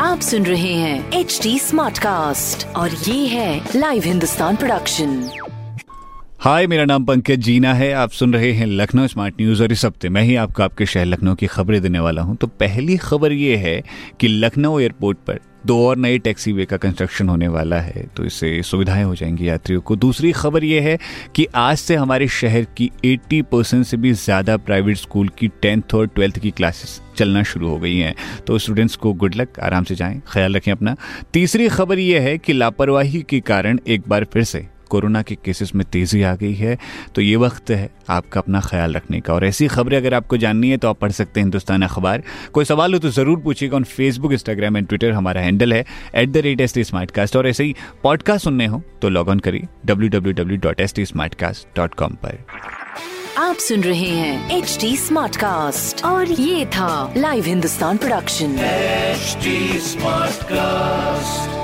आप सुन रहे हैं एच डी स्मार्ट कास्ट और ये है लाइव हिंदुस्तान प्रोडक्शन हाय मेरा नाम पंकज जीना है। आप सुन रहे हैं लखनऊ स्मार्ट न्यूज़ और इस हफ़्ते मैं ही आपको आपके शहर लखनऊ की खबरें देने वाला हूँ। तो पहली खबर ये है कि लखनऊ एयरपोर्ट पर दो और नए टैक्सी वे का कंस्ट्रक्शन होने वाला है तो इससे सुविधाएँ हो जाएँगी यात्रियों को। दूसरी खबर यह है कि आज से हमारे शहर की 80 परसेंट से भी ज़्यादा प्राइवेट स्कूल की टेंथ और ट्वेल्थ की क्लासेस चलना शुरू हो गई हैं। तो स्टूडेंट्स को गुड लक आराम से जाएँ, ख्याल रखें अपना। तीसरी खबर यह है कि लापरवाही के कारण एक बार फिर से कोरोना के केसेस में तेज़ी आ गई है तो ये वक्त है आपका अपना ख्याल रखने का। और ऐसी खबरें अगर आपको जाननी है तो आप पढ़ सकते हैं हिंदुस्तान अखबार। कोई सवाल हो तो ज़रूर पूछिएगा on Facebook Instagram and Twitter हमारा हैंडल है at the rate S T smart cast और ऐसे ही पॉडकास्ट सुनने हो तो लॉग ऑन करिए W W W dot S T smart cast dot com पर। आप सुन रहे हैं एच डी स्मार्ट कास्ट और ये था live Hindustan production smart cast